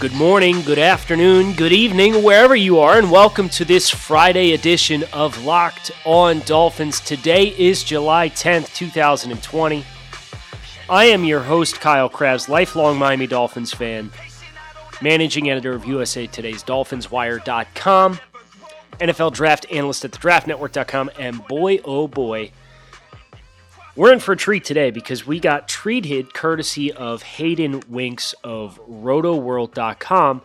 Good morning, good afternoon, good evening, wherever you are, and welcome to this Friday edition of Locked On Dolphins. Today is July 10th, 2020. I am your host, Kyle Crabbs, lifelong Miami Dolphins fan, managing editor of USA Today's DolphinsWire.com, NFL draft analyst at thedraftnetwork.com, and boy, oh boy, we're in for a treat today because we got treated courtesy of Hayden Winks of rotoworld.com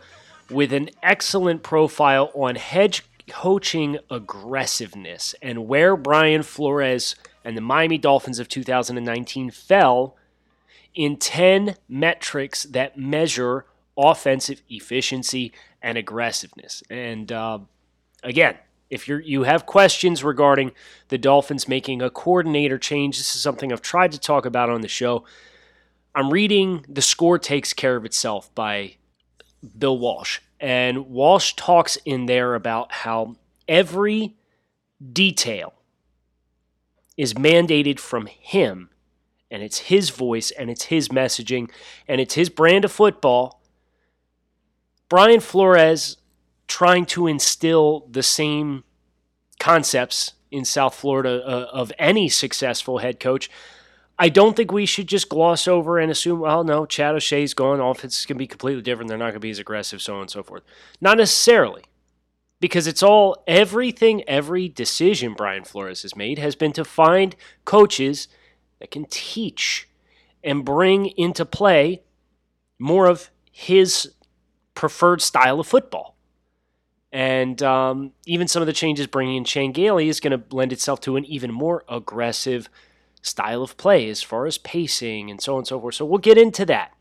with an excellent profile on hedge coaching aggressiveness and where Brian Flores and the Miami Dolphins of 2019 fell in 10 metrics that measure offensive efficiency and aggressiveness. And uh, again, if you you have questions regarding the Dolphins making a coordinator change, this is something I've tried to talk about on the show. I'm reading The Score Takes Care of Itself by Bill Walsh. And Walsh talks in there about how every detail is mandated from him, and it's his voice, and it's his messaging, and it's his brand of football. Brian Flores trying to instill the same concepts in South Florida uh, of any successful head coach. I don't think we should just gloss over and assume, well, no, Chad O'Shea's gone. Offense is going to be completely different. They're not going to be as aggressive, so on and so forth. Not necessarily, because it's all everything, every decision Brian Flores has made has been to find coaches that can teach and bring into play more of his preferred style of football. And um, even some of the changes bringing in Chan Gailey is going to lend itself to an even more aggressive style of play as far as pacing and so on and so forth. So we'll get into that.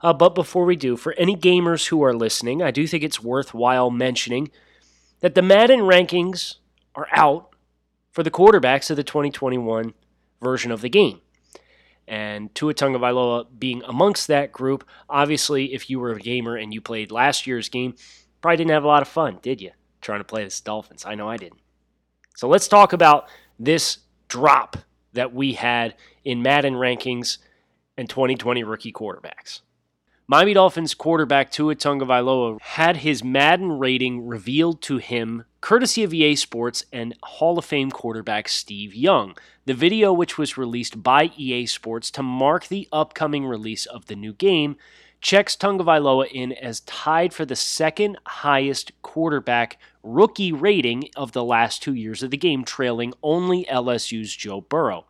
Uh, but before we do, for any gamers who are listening, I do think it's worthwhile mentioning that the Madden rankings are out for the quarterbacks of the 2021 version of the game. And Tua Tagovailoa being amongst that group, obviously, if you were a gamer and you played last year's game, Probably didn't have a lot of fun, did you? Trying to play the Dolphins. I know I didn't. So let's talk about this drop that we had in Madden rankings and 2020 rookie quarterbacks. Miami Dolphins quarterback Tua Tagovailoa had his Madden rating revealed to him courtesy of EA Sports and Hall of Fame quarterback Steve Young. The video, which was released by EA Sports to mark the upcoming release of the new game, checks Tagovailoa in as tied for the second highest quarterback rookie rating of the last two years of the game, trailing only LSU's Joe Burrow.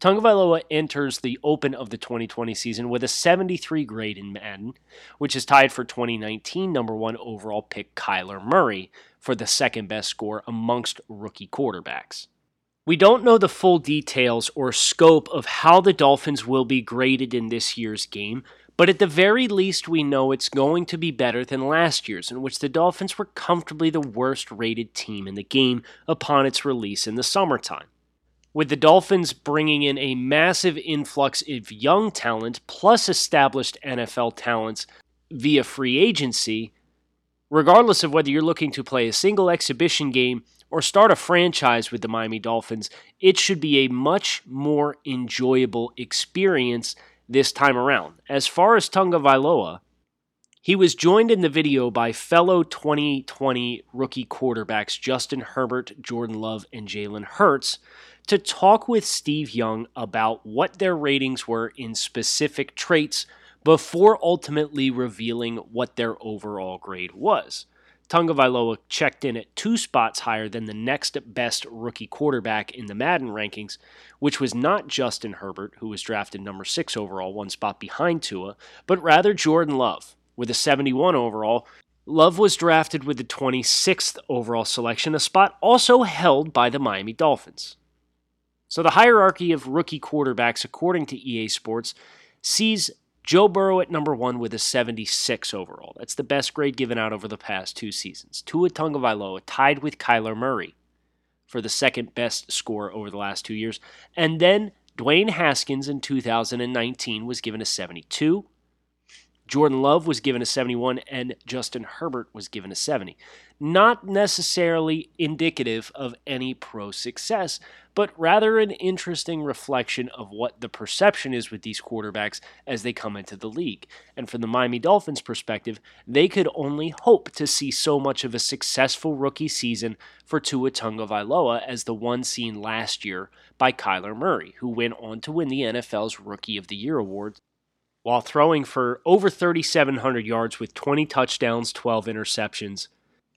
Tagovailoa enters the open of the 2020 season with a 73 grade in Madden, which is tied for 2019 number one overall pick Kyler Murray for the second best score amongst rookie quarterbacks. We don't know the full details or scope of how the Dolphins will be graded in this year's game, but at the very least, we know it's going to be better than last year's, in which the Dolphins were comfortably the worst rated team in the game upon its release in the summertime. With the Dolphins bringing in a massive influx of young talent plus established NFL talents via free agency, regardless of whether you're looking to play a single exhibition game or start a franchise with the Miami Dolphins, it should be a much more enjoyable experience this time around. As far as Tagovailoa, he was joined in the video by fellow 2020 rookie quarterbacks Justin Herbert, Jordan Love, and Jalen Hurts to talk with Steve Young about what their ratings were in specific traits before ultimately revealing what their overall grade was. Tagovailoa checked in at two spots higher than the next best rookie quarterback in the Madden rankings, which was not Justin Herbert, who was drafted number six overall, one spot behind Tua, but rather Jordan Love, with a 71 overall. Love was drafted with the 26th overall selection, a spot also held by the Miami Dolphins. So the hierarchy of rookie quarterbacks, according to EA Sports, sees Joe Burrow at number one with a 76 overall. That's the best grade given out over the past two seasons. Tua Tagovailoa tied with Kyler Murray for the second best score over the last two years. And then Dwayne Haskins in 2019 was given a 72. Jordan Love was given a 71, and Justin Herbert was given a 70. Not necessarily indicative of any pro success, but rather an interesting reflection of what the perception is with these quarterbacks as they come into the league. And from the Miami Dolphins' perspective, they could only hope to see so much of a successful rookie season for Tua Tagovailoa as the one seen last year by Kyler Murray, who went on to win the NFL's Rookie of the Year award while throwing for over 3,700 yards with 20 touchdowns, 12 interceptions,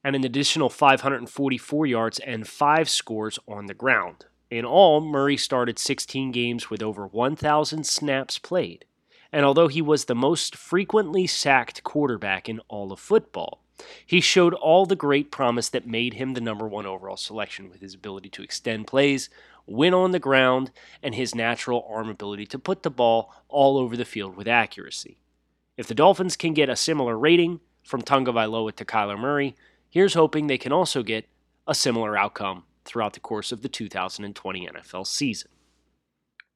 and an additional 544 yards and 5 scores on the ground. In all, Murray started 16 games with over 1,000 snaps played. And although he was the most frequently sacked quarterback in all of football, he showed all the great promise that made him the number one overall selection with his ability to extend plays, win on the ground, and his natural arm ability to put the ball all over the field with accuracy. If the Dolphins can get a similar rating from Tagovailoa to Kyler Murray, here's hoping they can also get a similar outcome throughout the course of the 2020 NFL season.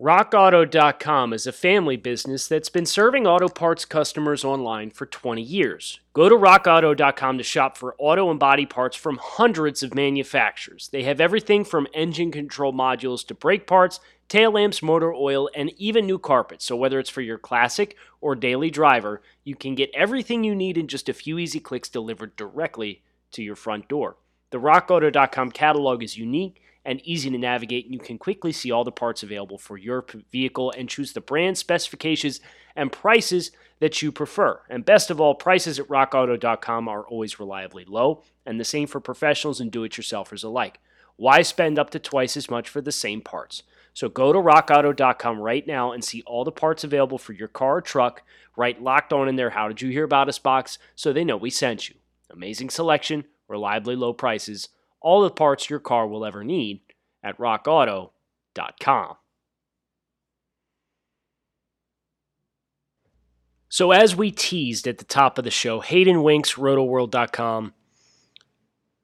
RockAuto.com is a family business that's been serving auto parts customers online for 20 years. Go to RockAuto.com to shop for auto and body parts from hundreds of manufacturers. They have everything from engine control modules to brake parts, tail lamps, motor oil, and even new carpets. So, whether it's for your classic or daily driver, you can get everything you need in just a few easy clicks delivered directly to your front door. The RockAuto.com catalog is unique and easy to navigate, and you can quickly see all the parts available for your vehicle and choose the brand specifications and prices that you prefer. And best of all, prices at rockauto.com are always reliably low, and the same for professionals and do it yourselfers alike. Why spend up to twice as much for the same parts? So go to rockauto.com right now and see all the parts available for your car or truck. Write locked on in their, how did you hear about us box, so they know we sent you. Amazing selection, reliably low prices all the parts your car will ever need at rockauto.com. So, as we teased at the top of the show, Hayden Winks, rotoworld.com,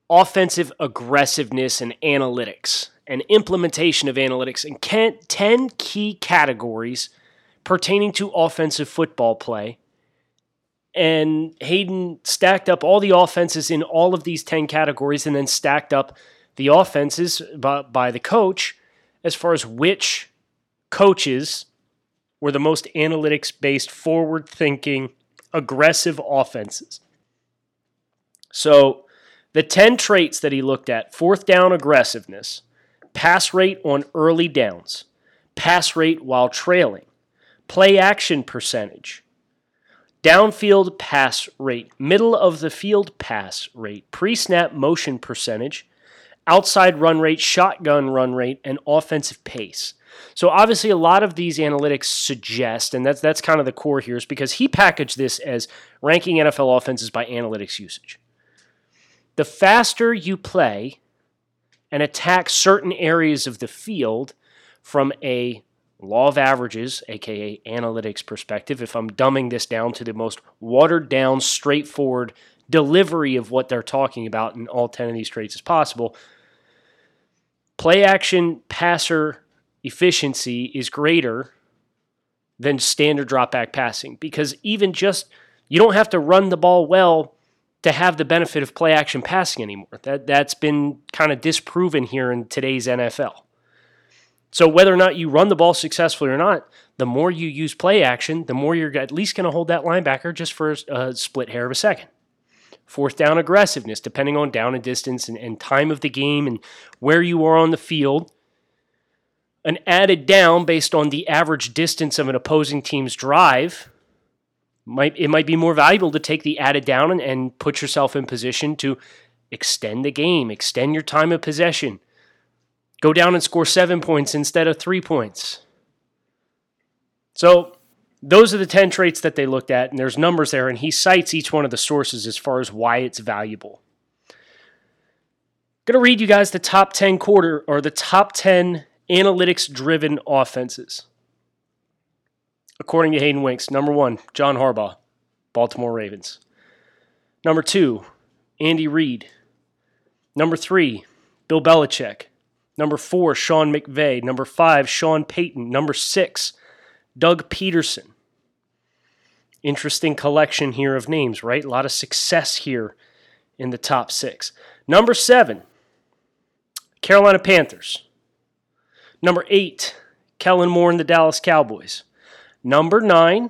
offensive aggressiveness and analytics and implementation of analytics in 10 key categories pertaining to offensive football play and Hayden stacked up all the offenses in all of these 10 categories and then stacked up the offenses by, by the coach as far as which coaches were the most analytics based, forward thinking, aggressive offenses. So the 10 traits that he looked at fourth down aggressiveness, pass rate on early downs, pass rate while trailing, play action percentage, downfield pass rate, middle of the field pass rate, pre snap motion percentage, outside run rate, shotgun run rate, and offensive pace. So obviously, a lot of these analytics suggest, and that's that's kind of the core here, is because he packaged this as ranking NFL offenses by analytics usage. The faster you play and attack certain areas of the field from a law of averages, aka analytics perspective, if I'm dumbing this down to the most watered down, straightforward delivery of what they're talking about in all 10 of these traits as possible, play action passer efficiency is greater than standard drop back passing because even just you don't have to run the ball well to have the benefit of play action passing anymore. That that's been kind of disproven here in today's NFL. So whether or not you run the ball successfully or not, the more you use play action, the more you're at least going to hold that linebacker just for a split hair of a second. Fourth down aggressiveness, depending on down and distance and, and time of the game and where you are on the field. An added down based on the average distance of an opposing team's drive. Might, it might be more valuable to take the added down and, and put yourself in position to extend the game, extend your time of possession go down and score seven points instead of three points. So those are the 10 traits that they looked at, and there's numbers there, and he cites each one of the sources as far as why it's valuable. I'm going to read you guys the top 10 quarter or the top 10 analytics driven offenses. According to Hayden Winks, number one, John Harbaugh, Baltimore Ravens. Number two, Andy Reid. Number three, Bill Belichick, Number four, Sean McVay. Number five, Sean Payton. Number six, Doug Pederson. Interesting collection here of names, right? A lot of success here in the top six. Number seven, Carolina Panthers. Number eight, Kellen Moore and the Dallas Cowboys. Number nine,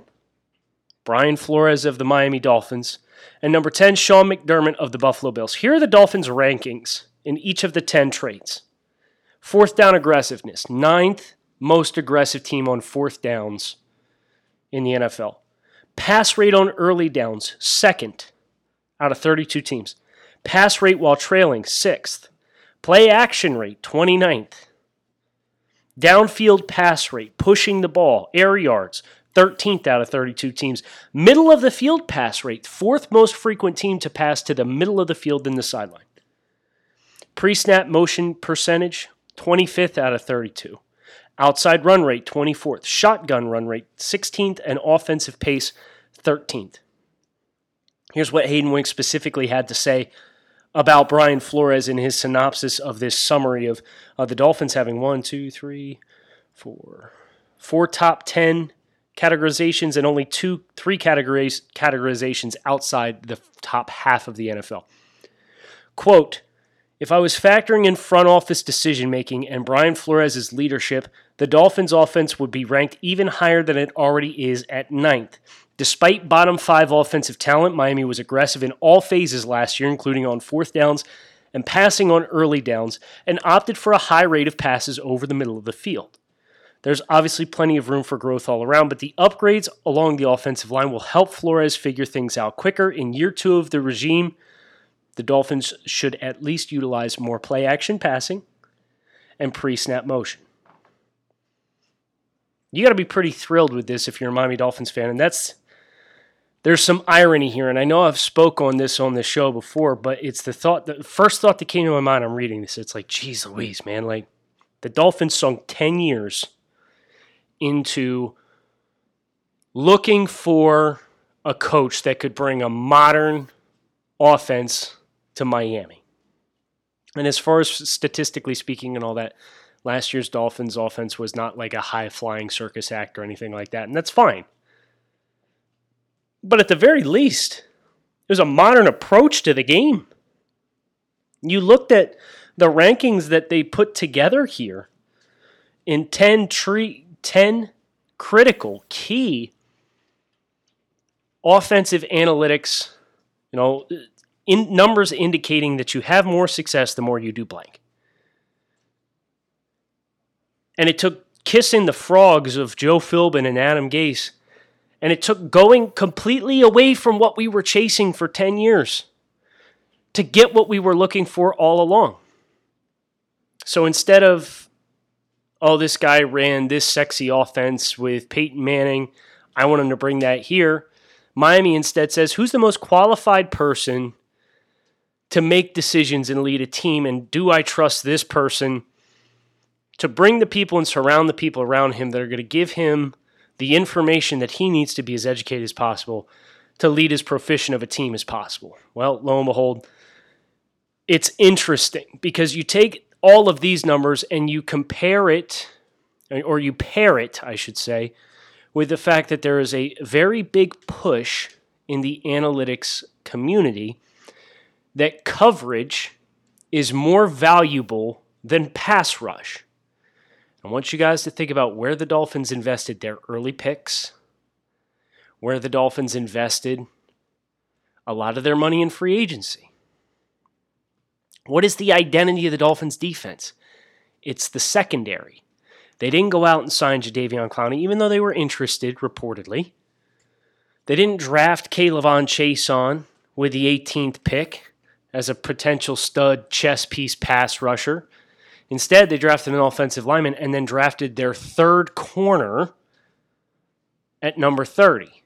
Brian Flores of the Miami Dolphins. And number 10, Sean McDermott of the Buffalo Bills. Here are the Dolphins' rankings in each of the 10 traits. Fourth down aggressiveness, ninth most aggressive team on fourth downs in the NFL. Pass rate on early downs, second out of 32 teams. Pass rate while trailing, sixth. Play action rate, 29th. Downfield pass rate, pushing the ball, air yards, 13th out of 32 teams. Middle of the field pass rate, fourth most frequent team to pass to the middle of the field than the sideline. Pre snap motion percentage, 25th out of 32. Outside run rate, 24th. Shotgun run rate, 16th. And offensive pace, 13th. Here's what Hayden Wink specifically had to say about Brian Flores in his synopsis of this summary of uh, the Dolphins having one, two, three, four, four top 10 categorizations and only two, three categories, categorizations outside the top half of the NFL. Quote, if I was factoring in front office decision making and Brian Flores' leadership, the Dolphins' offense would be ranked even higher than it already is at ninth. Despite bottom five offensive talent, Miami was aggressive in all phases last year, including on fourth downs and passing on early downs, and opted for a high rate of passes over the middle of the field. There's obviously plenty of room for growth all around, but the upgrades along the offensive line will help Flores figure things out quicker. In year two of the regime, the Dolphins should at least utilize more play action passing and pre snap motion. You got to be pretty thrilled with this if you're a Miami Dolphins fan, and that's there's some irony here, and I know I've spoke on this on the show before, but it's the thought, the first thought that came to my mind. I'm reading this. It's like, geez, Louise, man, like the Dolphins sunk ten years into looking for a coach that could bring a modern offense to Miami. And as far as statistically speaking and all that, last year's Dolphins offense was not like a high flying circus act or anything like that. And that's fine. But at the very least, there's a modern approach to the game. You looked at the rankings that they put together here in 10, tree, 10 critical, key offensive analytics, you know, in numbers indicating that you have more success the more you do blank. And it took kissing the frogs of Joe Philbin and Adam Gase, and it took going completely away from what we were chasing for 10 years to get what we were looking for all along. So instead of, oh, this guy ran this sexy offense with Peyton Manning, I want him to bring that here. Miami instead says, who's the most qualified person to make decisions and lead a team? And do I trust this person to bring the people and surround the people around him that are going to give him the information that he needs to be as educated as possible to lead as proficient of a team as possible? Well, lo and behold, it's interesting because you take all of these numbers and you compare it, or you pair it, I should say, with the fact that there is a very big push in the analytics community that coverage is more valuable than pass rush. I want you guys to think about where the Dolphins invested their early picks, where the Dolphins invested a lot of their money in free agency. What is the identity of the Dolphins defense? It's the secondary. They didn't go out and sign Jadeveon Clowney, even though they were interested, reportedly. They didn't draft K'Lavon on with the 18th pick as a potential stud chess piece pass rusher. Instead, they drafted an offensive lineman and then drafted their third corner at number 30.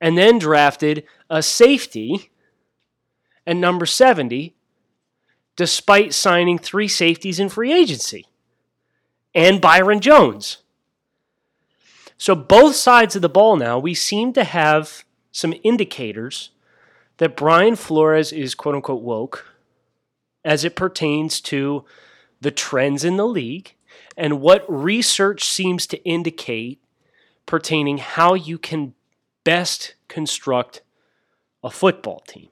And then drafted a safety at number 70, despite signing three safeties in free agency and Byron Jones. So, both sides of the ball now, we seem to have some indicators that Brian Flores is quote unquote woke as it pertains to the trends in the league and what research seems to indicate pertaining how you can best construct a football team,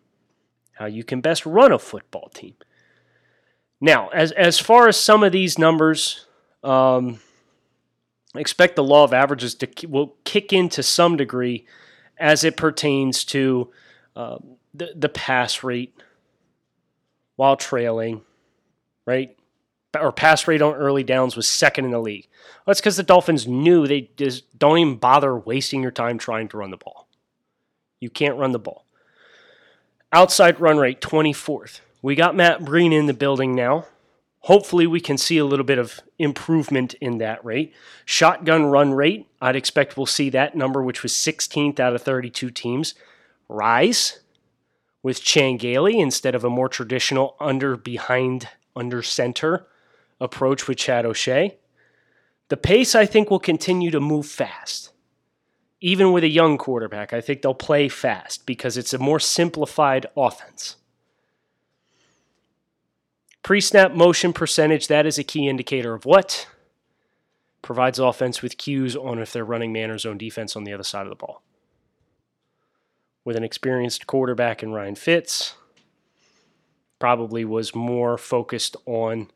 how you can best run a football team. Now, as as far as some of these numbers, um, expect the law of averages to will kick in to some degree as it pertains to uh, the the pass rate while trailing, right? Or pass rate on early downs was second in the league. Well, that's because the Dolphins knew they just don't even bother wasting your time trying to run the ball. You can't run the ball. Outside run rate, 24th. We got Matt Breida in the building now. Hopefully, we can see a little bit of improvement in that rate. Shotgun run rate, I'd expect we'll see that number, which was 16th out of 32 teams, rise with Chan Gailey instead of a more traditional under behind under center approach with Chad O'Shea. The pace, I think, will continue to move fast. Even with a young quarterback, I think they'll play fast because it's a more simplified offense. Pre snap motion percentage, that is a key indicator of what? Provides offense with cues on if they're running man or zone defense on the other side of the ball. With an experienced quarterback in Ryan Fitz, probably was more focused on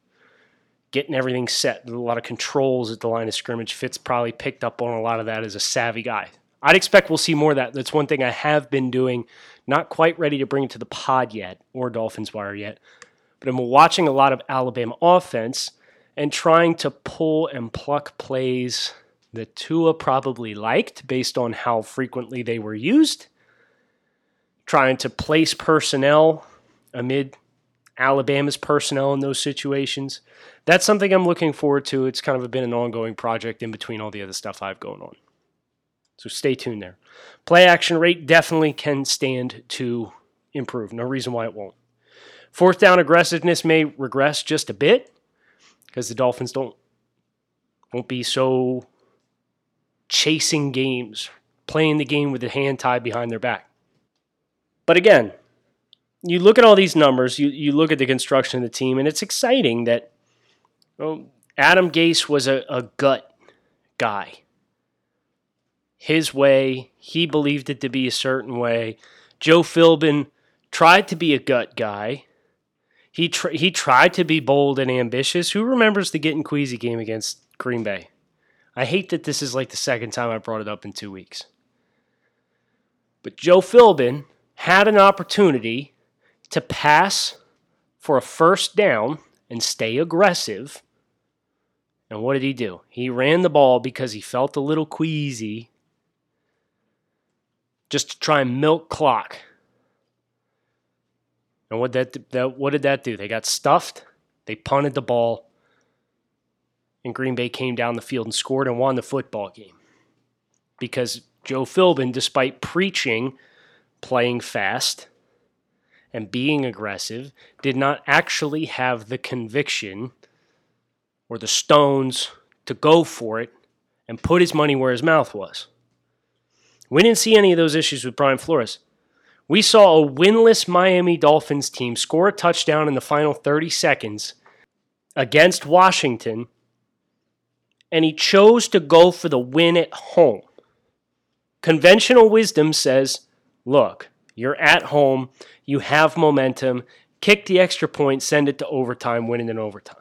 getting everything set. A lot of controls at the line of scrimmage. Fitz probably picked up on a lot of that as a savvy guy. I'd expect we'll see more of that. That's one thing I have been doing. Not quite ready to bring it to the pod yet or Dolphins Wire yet, but I'm watching a lot of Alabama offense and trying to pull and pluck plays that Tua probably liked based on how frequently they were used. Trying to place personnel amid Alabama's personnel in those situations. That's something I'm looking forward to. It's kind of been an ongoing project in between all the other stuff I've going on. So stay tuned there. Play action rate definitely can stand to improve. No reason why it won't. Fourth down aggressiveness may regress just a bit because the Dolphins don't won't be so chasing games, playing the game with the hand tied behind their back. But again, you look at all these numbers, you, you look at the construction of the team, and it's exciting that well, Adam Gase was a, a gut guy. His way, he believed it to be a certain way. Joe Philbin tried to be a gut guy. He tr- he tried to be bold and ambitious. Who remembers the getting queasy game against Green Bay? I hate that this is like the second time I brought it up in two weeks. But Joe Philbin had an opportunity to pass for a first down and stay aggressive. And what did he do? He ran the ball because he felt a little queasy just to try and milk clock. And what that, that what did that do? They got stuffed. They punted the ball. And Green Bay came down the field and scored and won the football game. Because Joe Philbin, despite preaching playing fast and being aggressive, did not actually have the conviction or the stones to go for it and put his money where his mouth was. We didn't see any of those issues with Brian Flores. We saw a winless Miami Dolphins team score a touchdown in the final 30 seconds against Washington, and he chose to go for the win at home. Conventional wisdom says look, you're at home, you have momentum, kick the extra point, send it to overtime, win it in overtime.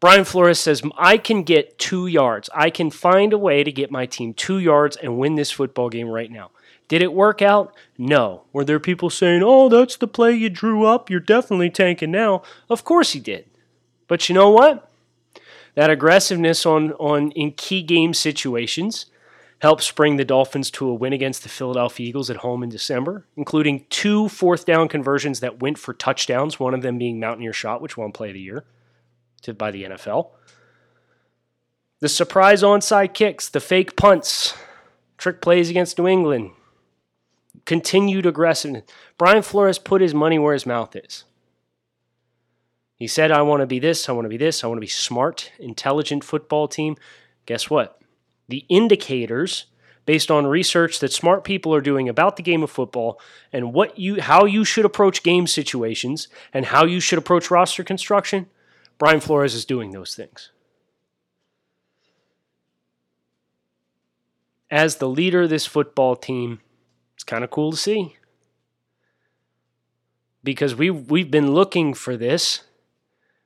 Brian Flores says, I can get two yards. I can find a way to get my team two yards and win this football game right now. Did it work out? No. Were there people saying, oh, that's the play you drew up? You're definitely tanking now. Of course he did. But you know what? That aggressiveness on, on in key game situations helped spring the Dolphins to a win against the Philadelphia Eagles at home in December, including two fourth down conversions that went for touchdowns, one of them being Mountaineer Shot, which won play of the year to, by the NFL. The surprise onside kicks, the fake punts, trick plays against New England, continued aggressiveness. Brian Flores put his money where his mouth is. He said, I want to be this, I want to be this, I want to be smart, intelligent football team. Guess what? The indicators, based on research that smart people are doing about the game of football and what you how you should approach game situations and how you should approach roster construction, Brian Flores is doing those things. As the leader of this football team, it's kind of cool to see. Because we we've been looking for this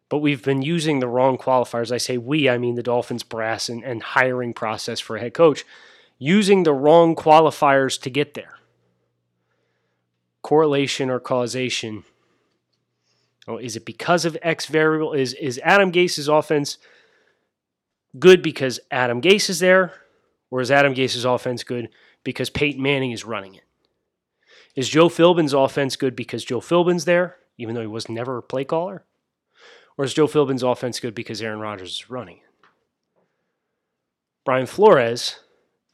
but we've been using the wrong qualifiers. I say we, I mean the Dolphins brass and, and hiring process for a head coach, using the wrong qualifiers to get there. Correlation or causation. Oh, is it because of X variable? Is is Adam Gase's offense good because Adam Gase is there, or is Adam Gase's offense good because Peyton Manning is running it? Is Joe Philbin's offense good because Joe Philbin's there, even though he was never a play caller? Or is Joe Philbin's offense good because Aaron Rodgers is running? Brian Flores,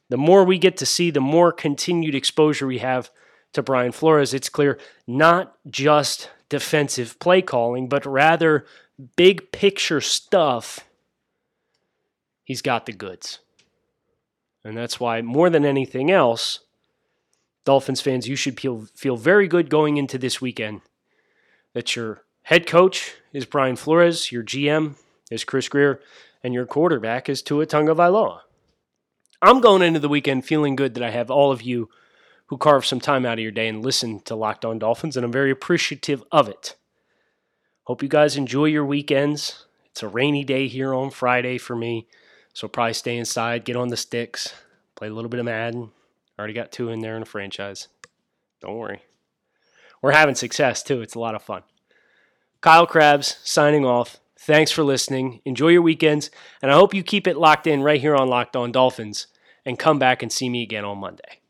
the more we get to see, the more continued exposure we have to Brian Flores, it's clear not just defensive play calling, but rather big picture stuff. He's got the goods. And that's why, more than anything else, Dolphins fans, you should feel, feel very good going into this weekend that you're Head coach is Brian Flores. Your GM is Chris Grier, And your quarterback is Tua Tagovailoa. I'm going into the weekend feeling good that I have all of you who carve some time out of your day and listen to Locked On Dolphins, and I'm very appreciative of it. Hope you guys enjoy your weekends. It's a rainy day here on Friday for me, so probably stay inside, get on the sticks, play a little bit of Madden. Already got two in there in a franchise. Don't worry. We're having success too. It's a lot of fun. Kyle Crabbs signing off. Thanks for listening. Enjoy your weekends, and I hope you keep it locked in right here on Locked On Dolphins and come back and see me again on Monday.